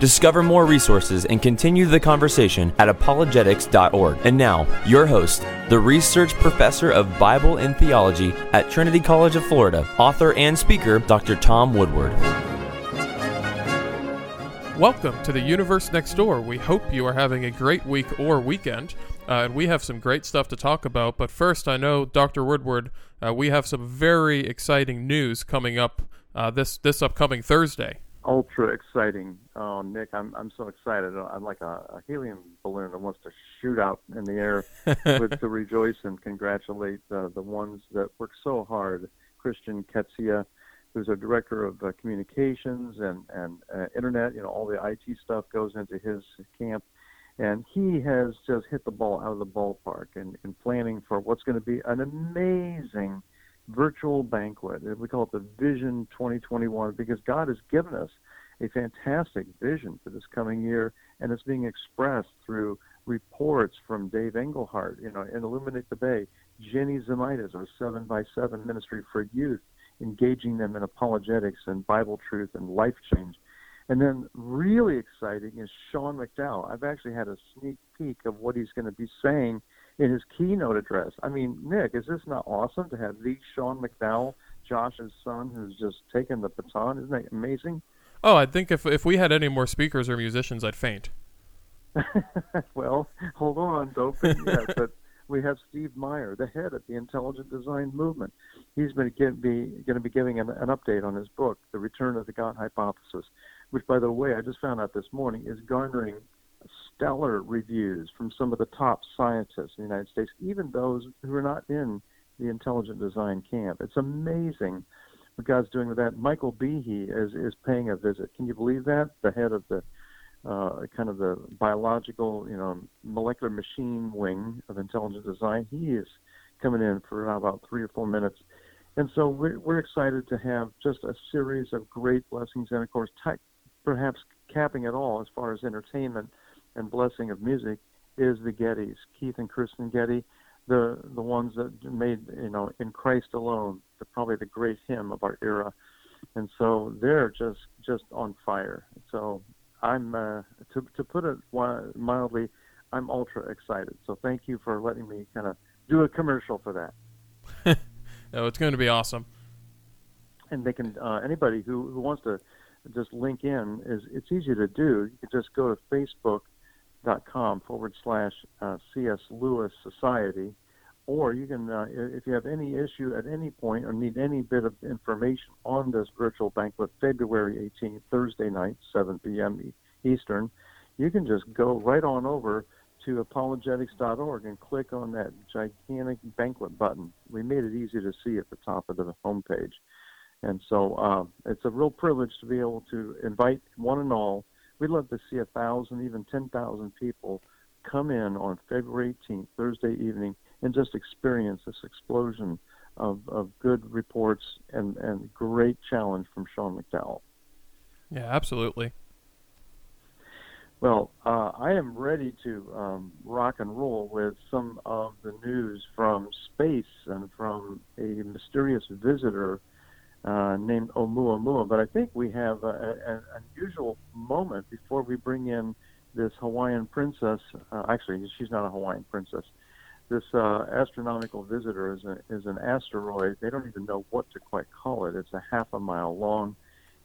Discover more resources and continue the conversation at apologetics.org. And now, your host, the research professor of Bible and theology at Trinity College of Florida, author and speaker, Dr. Tom Woodward. Welcome to the Universe Next Door. We hope you are having a great week or weekend. Uh, and we have some great stuff to talk about. But first, I know, Dr. Woodward, uh, we have some very exciting news coming up uh, this, this upcoming Thursday ultra exciting. Oh, Nick, I'm I'm so excited. I'm like a, a helium balloon that wants to shoot out in the air with to rejoice and congratulate uh, the ones that work so hard. Christian Ketsia, who's a director of uh, communications and and uh, internet. You know, all the IT stuff goes into his camp, and he has just hit the ball out of the ballpark and in, in planning for what's going to be an amazing virtual banquet. We call it the Vision 2021 because God has given us a fantastic vision for this coming year, and it's being expressed through reports from Dave Engelhardt, you know, in Illuminate the Bay, Jenny Zemitis, our seven by seven ministry for youth, engaging them in apologetics and Bible truth and life change. And then really exciting is Sean McDowell. I've actually had a sneak peek of what he's going to be saying in his keynote address. I mean, Nick, is this not awesome to have the Sean McDowell, Josh's son, who's just taken the baton? Isn't that amazing? Oh, I think if if we had any more speakers or musicians, I'd faint. well, hold on, don't forget but we have Steve Meyer, the head of the Intelligent Design Movement. He's been be, going to be giving an, an update on his book, The Return of the God Hypothesis, which, by the way, I just found out this morning is garnering stellar reviews from some of the top scientists in the United States, even those who are not in the intelligent design camp. It's amazing what God's doing with that. Michael Behe is is paying a visit. Can you believe that? The head of the uh, kind of the biological, you know, molecular machine wing of intelligent design. He is coming in for about three or four minutes. And so we're, we're excited to have just a series of great blessings, and of course, perhaps capping it all as far as entertainment and blessing of music is the Gettys, Keith and Kristyn Getty, the the ones that made you know in Christ alone, the, probably the great hymn of our era, and so they're just just on fire. So I'm uh, to to put it mildly, I'm ultra excited. So thank you for letting me kind of do a commercial for that. oh, it's going to be awesome. And they can uh, anybody who who wants to just link in is it's easy to do. You can just go to Facebook forward slash uh, C.S. Lewis Society, or you can, uh, if you have any issue at any point or need any bit of information on this virtual banquet, February 18th, Thursday night, 7 p.m. Eastern, you can just go right on over to apologetics.org and click on that gigantic banquet button. We made it easy to see at the top of the homepage. And so uh, it's a real privilege to be able to invite one and all We'd love to see a thousand, even ten thousand people come in on February 18th, Thursday evening, and just experience this explosion of, of good reports and, and great challenge from Sean McDowell. Yeah, absolutely. Well, uh, I am ready to um, rock and roll with some of the news from space and from a mysterious visitor uh, named Oumuamua. But I think we have an unusual moment before we bring in this Hawaiian princess. Uh, actually, she's not a Hawaiian princess. This uh, astronomical visitor is, a, is an asteroid. They don't even know what to quite call it. It's a half a mile long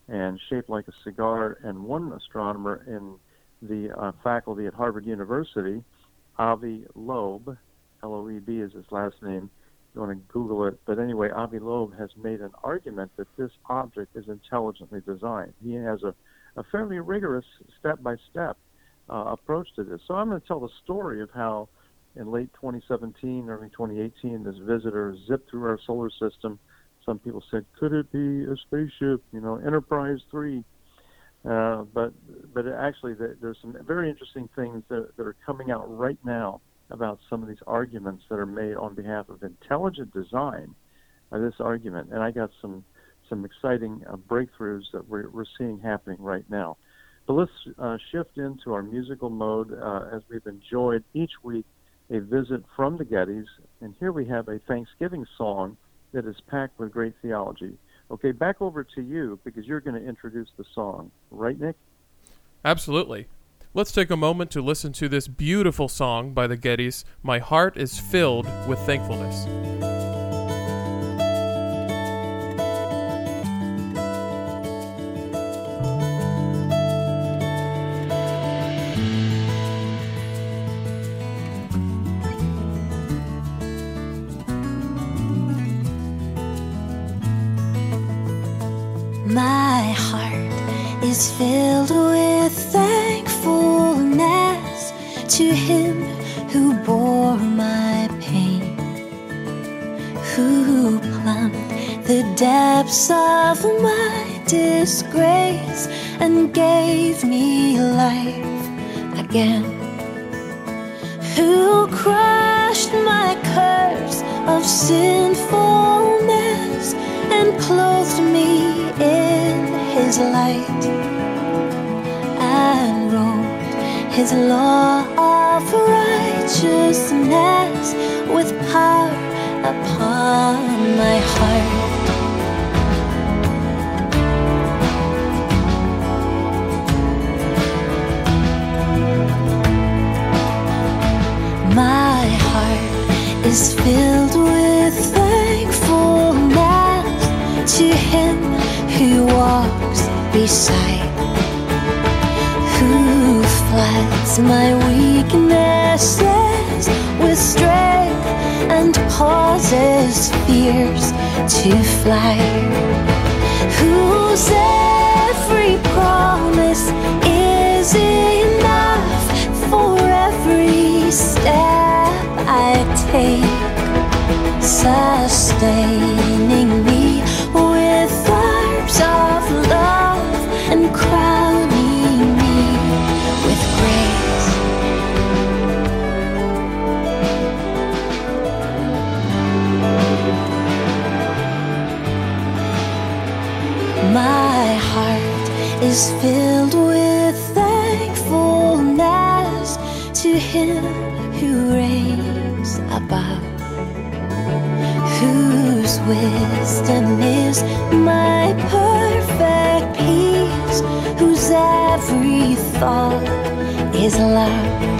and shaped like a cigar. And one astronomer in the uh, faculty at Harvard University, Avi Loeb, L O E B is his last name, you want to Google it. But anyway, Avi Loeb has made an argument that this object is intelligently designed. He has a, a fairly rigorous step by step approach to this. So I'm going to tell the story of how in late 2017, early 2018, this visitor zipped through our solar system. Some people said, could it be a spaceship? You know, Enterprise 3. Uh, but but actually, there's some very interesting things that, that are coming out right now about some of these arguments that are made on behalf of intelligent design. Uh, this argument, and I got some some exciting uh, breakthroughs that we're, we're seeing happening right now. But let's uh, shift into our musical mode uh, as we've enjoyed each week a visit from the Gettys, and here we have a Thanksgiving song that is packed with great theology. Okay, back over to you because you're going to introduce the song, right, Nick? Absolutely. Let's take a moment to listen to this beautiful song by the Gettys, My Heart is Filled with Thankfulness. Depths of my disgrace and gave me life again, who crushed my curse of sinfulness and clothed me in his light and wrote his law of righteousness with power upon my heart. Filled with thankfulness to him who walks beside, who floods my weaknesses with strength and causes fears to fly, whose every promise is enough for every step I take, sustaining me with arms of love and crowning me with grace. My heart is filled my perfect peace, whose every thought is love.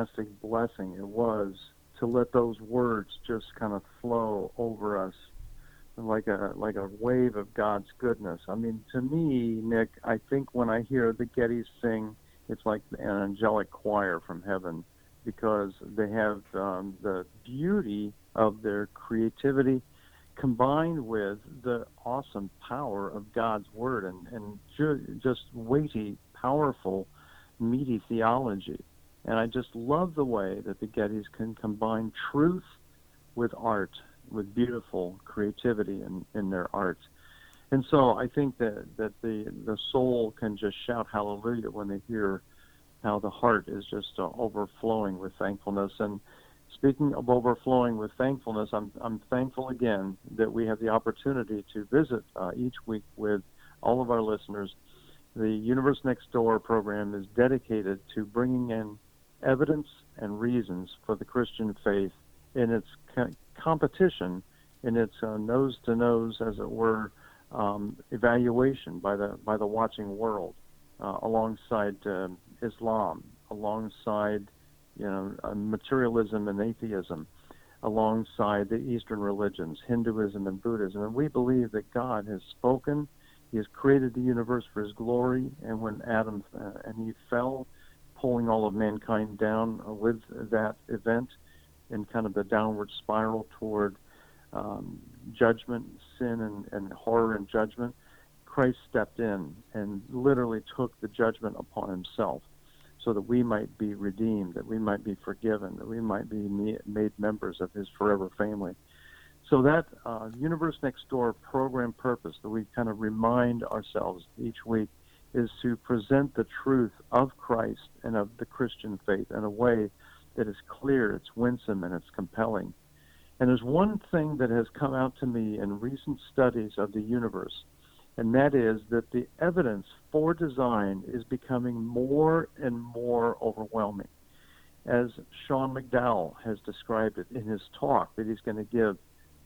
Fantastic blessing it was to let those words just kind of flow over us like a like a wave of God's goodness. I mean, to me, Nick, I think when I hear the Gettys sing, it's like an angelic choir from heaven because they have um, the beauty of their creativity combined with the awesome power of God's word and and ju- just weighty, powerful meaty theology. And I just love the way that the Gettys can combine truth with art, with beautiful creativity in, in their art. And so I think that, that the, the soul can just shout hallelujah when they hear how the heart is just uh, overflowing with thankfulness. And speaking of overflowing with thankfulness, I'm, I'm thankful again that we have the opportunity to visit uh, each week with all of our listeners the Universe Next Door program is dedicated to bringing in evidence and reasons for the Christian faith in its co- competition in its nose to nose, as it were, um, evaluation by the by the watching world, uh, alongside uh, Islam, alongside you know uh, materialism and atheism, alongside the Eastern religions, Hinduism and Buddhism, and we believe that God has spoken. He has created the universe for His glory, and when Adam uh, and Eve fell, pulling all of mankind down with that event, in kind of the downward spiral toward um, judgment, sin, and, and horror and judgment, Christ stepped in and literally took the judgment upon himself so that we might be redeemed, that we might be forgiven, that we might be made members of his forever family. So that uh, Universe Next Door program purpose that we kind of remind ourselves each week is to present the truth of Christ and of the Christian faith in a way that is clear, it's winsome, and it's compelling. And there's one thing that has come out to me in recent studies of the universe, and that is that the evidence for design is becoming more and more overwhelming. As Sean McDowell has described it in his talk that he's going to give,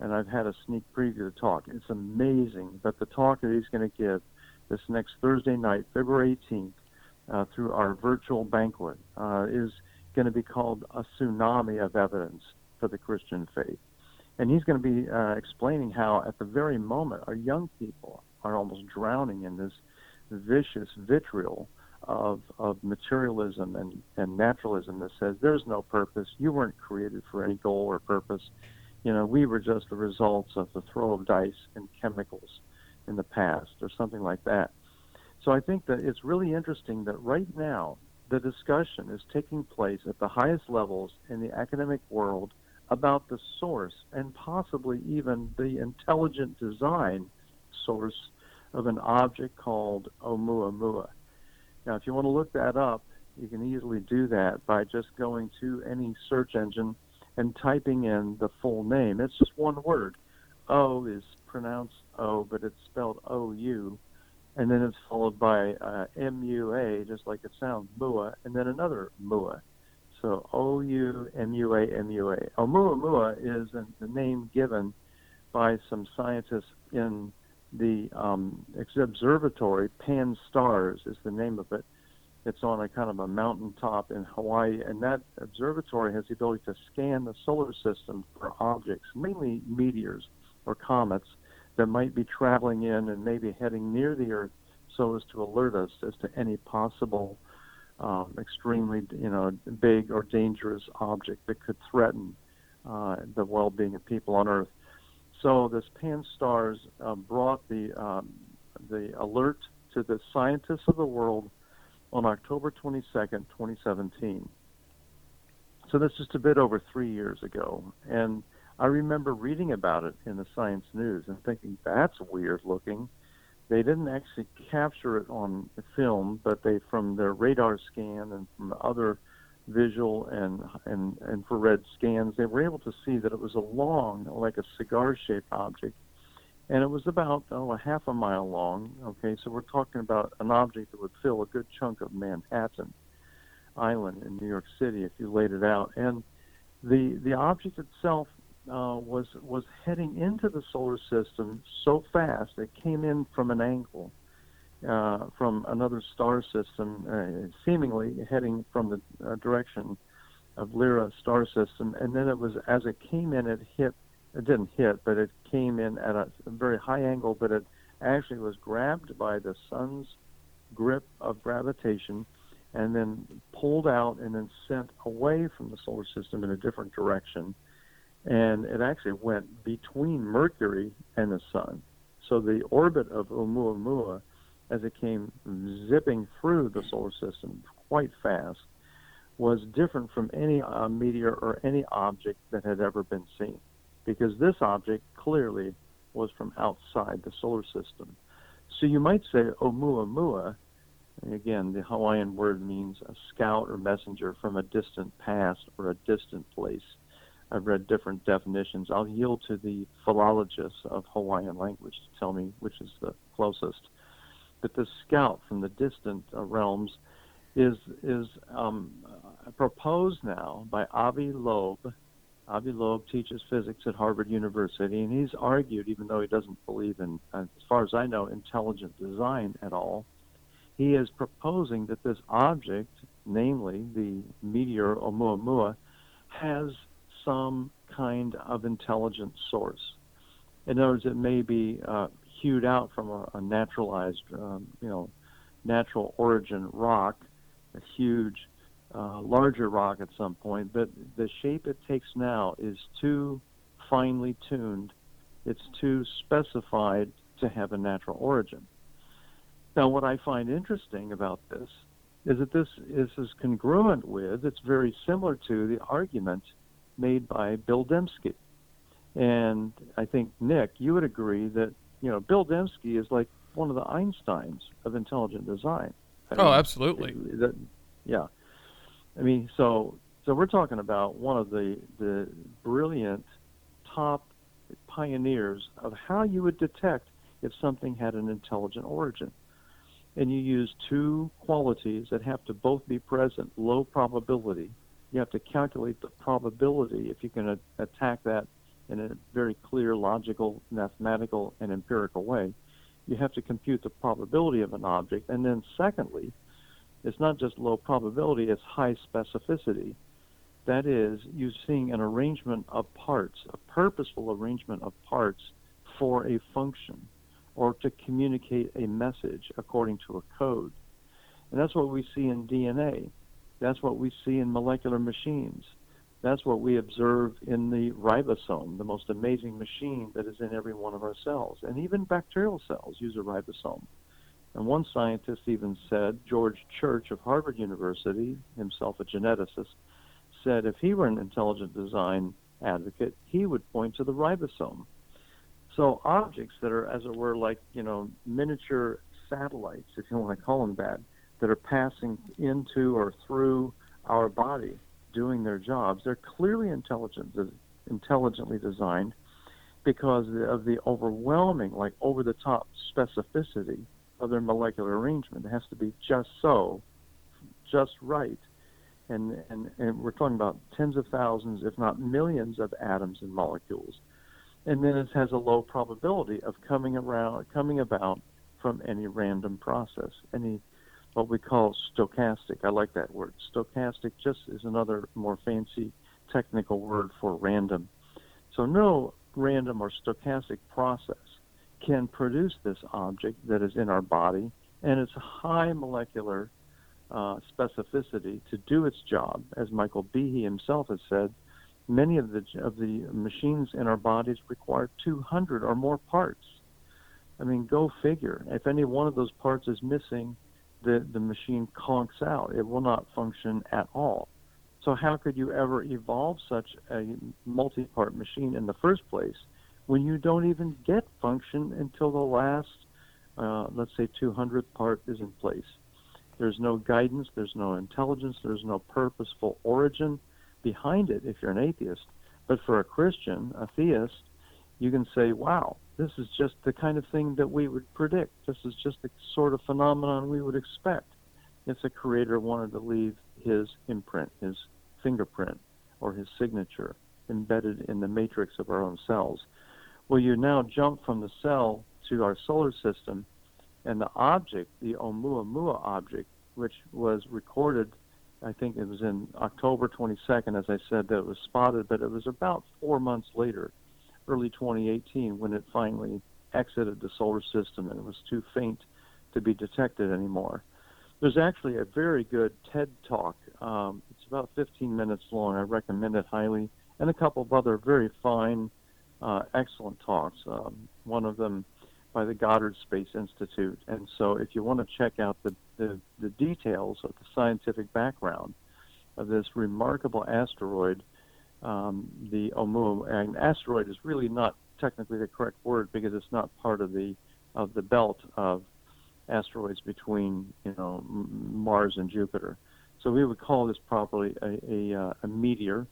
and I've had a sneak preview of the talk. It's amazing that the talk that he's going to give this next Thursday night, February 18th, uh, through our virtual banquet, uh, is going to be called A Tsunami of Evidence for the Christian Faith. And he's going to be uh, explaining how, at the very moment, our young people are almost drowning in this vicious vitriol of, of materialism and, and naturalism that says there's no purpose. You weren't created for any goal or purpose. You know, we were just the results of the throw of dice and chemicals in the past or something like that. So I think that it's really interesting that right now the discussion is taking place at the highest levels in the academic world about the source and possibly even the intelligent design source of an object called Oumuamua. Now, if you want to look that up, you can easily do that by just going to any search engine and typing in the full name. It's just one word. O is pronounced O, but it's spelled O U and then it's followed by uh, M-U-A, just like it sounds, MUA, and then another MUA. So O-U-M-U-A, M-U-A. Oumuamua is the name given by some scientists in the um, observatory. Pan Stars is the name of it. It's on a kind of a mountaintop in Hawaii, and that observatory has the ability to scan the solar system for objects, mainly meteors or comets, that might be traveling in and maybe heading near the Earth so as to alert us as to any possible um, extremely, you know, big or dangerous object that could threaten uh, the well-being of people on Earth. So this Pan-STARRS uh, brought the um, the alert to the scientists of the world on October 22nd, 2017. So that's just a bit over three years ago, and I remember reading about it in the Science News and thinking that's weird looking. They didn't actually capture it on film, but they from their radar scan and from other visual and, and infrared scans, they were able to see that it was a long, like a cigar-shaped object, and it was about oh, a half a mile long. Okay, so we're talking about an object that would fill a good chunk of Manhattan Island in New York City if you laid it out, and the the object itself uh, was was heading into the solar system so fast it came in from an angle uh, from another star system, uh, seemingly heading from the uh, direction of Lyra star system, and then it was as it came in, it hit. It didn't hit, but it came in at a, a very high angle, but it actually was grabbed by the sun's grip of gravitation and then pulled out and then sent away from the solar system in a different direction and it actually went between Mercury and the Sun. So the orbit of Oumuamua, as it came zipping through the solar system quite fast, was different from any uh, meteor or any object that had ever been seen, because this object clearly was from outside the solar system. So you might say Oumuamua, again, the Hawaiian word means a scout or messenger from a distant past or a distant place I've read different definitions. I'll yield to the philologists of Hawaiian language to tell me which is the closest. But the scout from the distant uh, realms is is um, proposed now by Avi Loeb Avi Loeb teaches physics at Harvard University, and he's argued, even though he doesn't believe in, as far as I know, intelligent design at all, he is proposing that this object, namely the meteor Oumuamua, has some kind of intelligent source. In other words, it may be uh, hewed out from a, a naturalized, um, you know, natural origin rock, a huge, uh, larger rock at some point, but the shape it takes now is too finely tuned. It's too specified to have a natural origin. Now, what I find interesting about this is that this is, is congruent with, it's very similar to the argument made by Bill Dembski. And I think, Nick, you would agree that, you know, Bill Dembski is like one of the Einsteins of intelligent design. I oh, mean, absolutely. That, yeah. I mean, so so we're talking about one of the the brilliant top pioneers of how you would detect if something had an intelligent origin and you use two qualities that have to both be present low probability. You have to calculate the probability if you can a- attack that in a very clear, logical, mathematical, and empirical way. You have to compute the probability of an object. And then, secondly, it's not just low probability, it's high specificity. That is, you're seeing an arrangement of parts, a purposeful arrangement of parts for a function or to communicate a message according to a code. And that's what we see in DNA. That's what we see in molecular machines. That's what we observe in the ribosome, the most amazing machine that is in every one of our cells. And even bacterial cells use a ribosome. And one scientist even said, George Church of Harvard University, himself a geneticist, said if he were an intelligent design advocate, he would point to the ribosome so objects that are, as it were, like you know, miniature satellites, if you want to call them that, that are passing into or through our body, doing their jobs, they're clearly intelligent, intelligently designed, because of the overwhelming, like over-the-top specificity of their molecular arrangement. It has to be just so, just right. And, and, and we're talking about tens of thousands, if not millions, of atoms and molecules and then it has a low probability of coming around coming about from any random process any what we call stochastic i like that word stochastic just is another more fancy technical word for random so no random or stochastic process can produce this object that is in our body and it's high molecular uh, specificity to do its job as michael behe himself has said many of the of the machines in our bodies require 200 or more parts. I mean, go figure. If any one of those parts is missing, the the machine conks out. It will not function at all. So how could you ever evolve such a multi-part machine in the first place when you don't even get function until the last, uh, let's say, 200th part is in place? There's no guidance. There's no intelligence. There's no purposeful origin behind it if you're an atheist. But for a Christian, a theist, you can say, wow, this is just the kind of thing that we would predict. This is just the sort of phenomenon we would expect if the Creator wanted to leave his imprint, his fingerprint, or his signature embedded in the matrix of our own cells. Well, you now jump from the cell to our solar system, and the object, the Oumuamua object, which was recorded I think it was in October 22nd, as I said, that it was spotted, but it was about four months later, early 2018, when it finally exited the solar system and it was too faint to be detected anymore. There's actually a very good TED talk. Um, it's about 15 minutes long. I recommend it highly, and a couple of other very fine, uh, excellent talks. Um, one of them by the Goddard Space Institute. And so, if you want to check out the, the, the details of the scientific background of this remarkable asteroid, um, the Oumuamua, and asteroid is really not technically the correct word because it's not part of the of the belt of asteroids between you know Mars and Jupiter. So we would call this probably a, a, uh, a meteor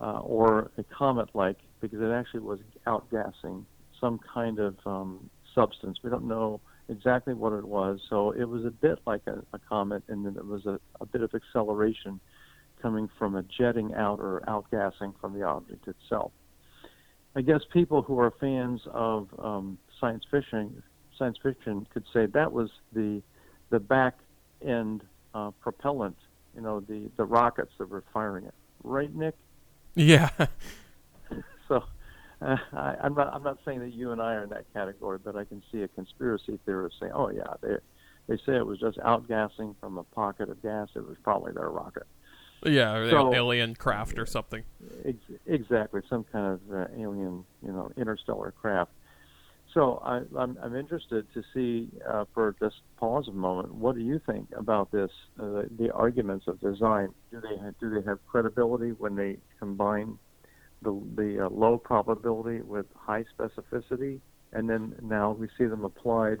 uh, or a comet-like because it actually was outgassing some kind of um, substance. We don't know exactly what it was. So it was a bit like a, a comet, and then it was a, a bit of acceleration coming from a jetting out or outgassing from the object itself. I guess people who are fans of um, science fiction science fiction could say that was the the back end uh, propellant, you know, the the rockets that were firing it. Right, Nick? Yeah. so uh, I, I'm not I'm not saying that you and I are in that category, but I can see a conspiracy theorist saying, "Oh yeah, they they say it was just outgassing from a pocket of gas. It was probably their rocket." Yeah, So- alien craft or something. Ex- exactly, some kind of uh, alien, you know, interstellar craft. So I, I'm, I'm interested to see, uh, for just pause a moment, what do you think about this? Uh, the arguments of design. Do they have, do they have credibility when they combine the the uh, low probability with high specificity? And then now we see them applied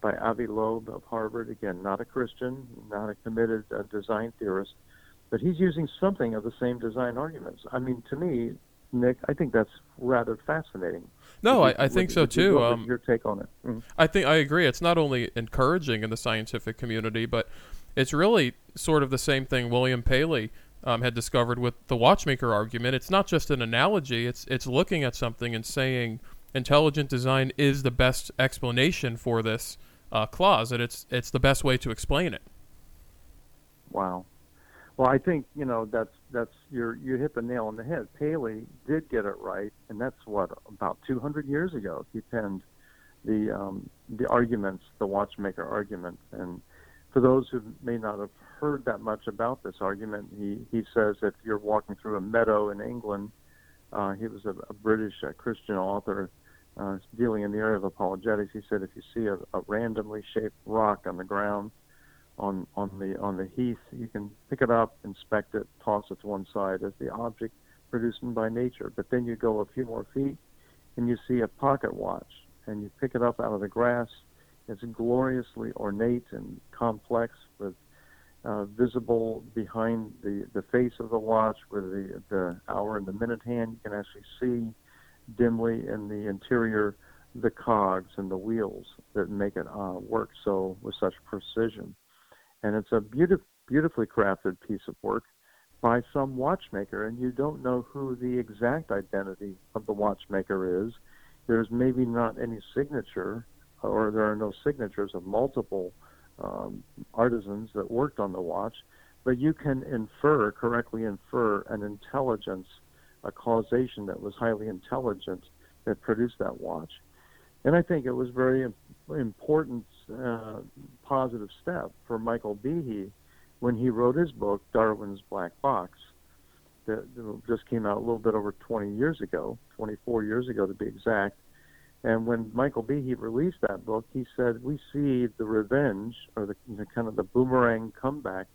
by Avi Loeb of Harvard. Again, not a Christian, not a committed uh, design theorist, but he's using something of the same design arguments. I mean, to me, Nick, I think that's rather fascinating. No, you- I, I think would- so would too. Um, your take on it. Mhm. I think I agree. It's not only encouraging in the scientific community, but it's really sort of the same thing William Paley um, had discovered with the watchmaker argument. It's not just an analogy. It's it's looking at something and saying intelligent design is the best explanation for this uh, clause, and it's it's the best way to explain it. Wow. Well, I think you know that's that's you you hit the nail on the head. Paley did get it right, and that's what about 200 years ago he penned the um, the arguments, the watchmaker argument. And for those who may not have heard that much about this argument, he he says if you're walking through a meadow in England, uh, he was a, a British uh, Christian author uh, dealing in the area of apologetics. He said if you see a, a randomly shaped rock on the ground on on the on the heath. You can pick it up, inspect it, toss it to one side as the object produced by nature. But then you go a few more feet, and you see a pocket watch, and you pick it up out of the grass. It's gloriously ornate and complex, with uh, visible behind the the face of the watch, with the the hour and the minute hand. You can actually see dimly in the interior the cogs and the wheels that make it uh, work so with such precision and it's a beautif- beautifully crafted piece of work by some watchmaker, and you don't know who the exact identity of the watchmaker is. There's maybe not any signature, or there are no signatures of multiple um, artisans that worked on the watch, but you can infer, correctly infer, an intelligence, a causation that was highly intelligent that produced that watch. And I think it was very important, uh, positive step for Michael Behe when he wrote his book, Darwin's Black Box, that just came out a little bit over 20 years ago, 24 years ago to be exact. And when Michael Behe released that book, he said, "We see the revenge, or the, the kind of the boomerang comeback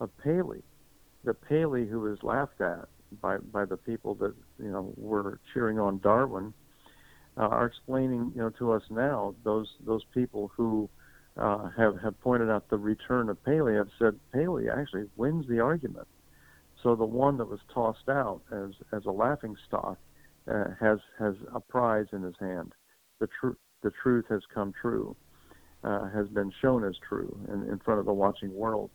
of Paley, the Paley who was laughed at by by the people that you know were cheering on Darwin." Uh, are explaining, you know, to us now those those people who uh, have have pointed out the return of Paley have said Paley actually wins the argument. So the one that was tossed out as as a laughing stock uh, has has a prize in his hand. The truth the truth has come true, uh, has been shown as true in, in front of the watching world.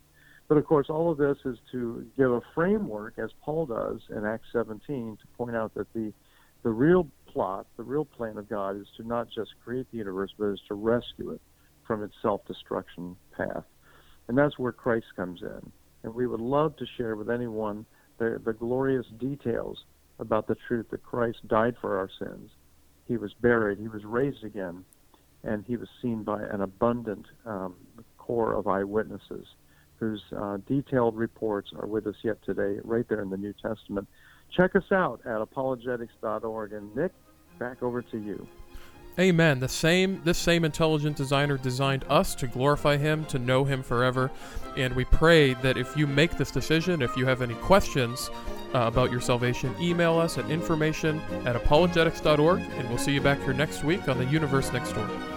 But of course, all of this is to give a framework, as Paul does in Acts 17, to point out that the the real plot, the real plan of God is to not just create the universe, but is to rescue it from its self-destruction path. And that's where Christ comes in. And we would love to share with anyone the, the glorious details about the truth that Christ died for our sins. He was buried, he was raised again, and he was seen by an abundant um, core of eyewitnesses whose uh, detailed reports are with us yet today, right there in the New Testament. Check us out at apologetics.org. And Nick, back over to you. Amen. The same this same intelligent designer designed us to glorify him, to know him forever. And we pray that if you make this decision, if you have any questions uh, about your salvation, email us at information at apologetics.org and we'll see you back here next week on the Universe Next Door.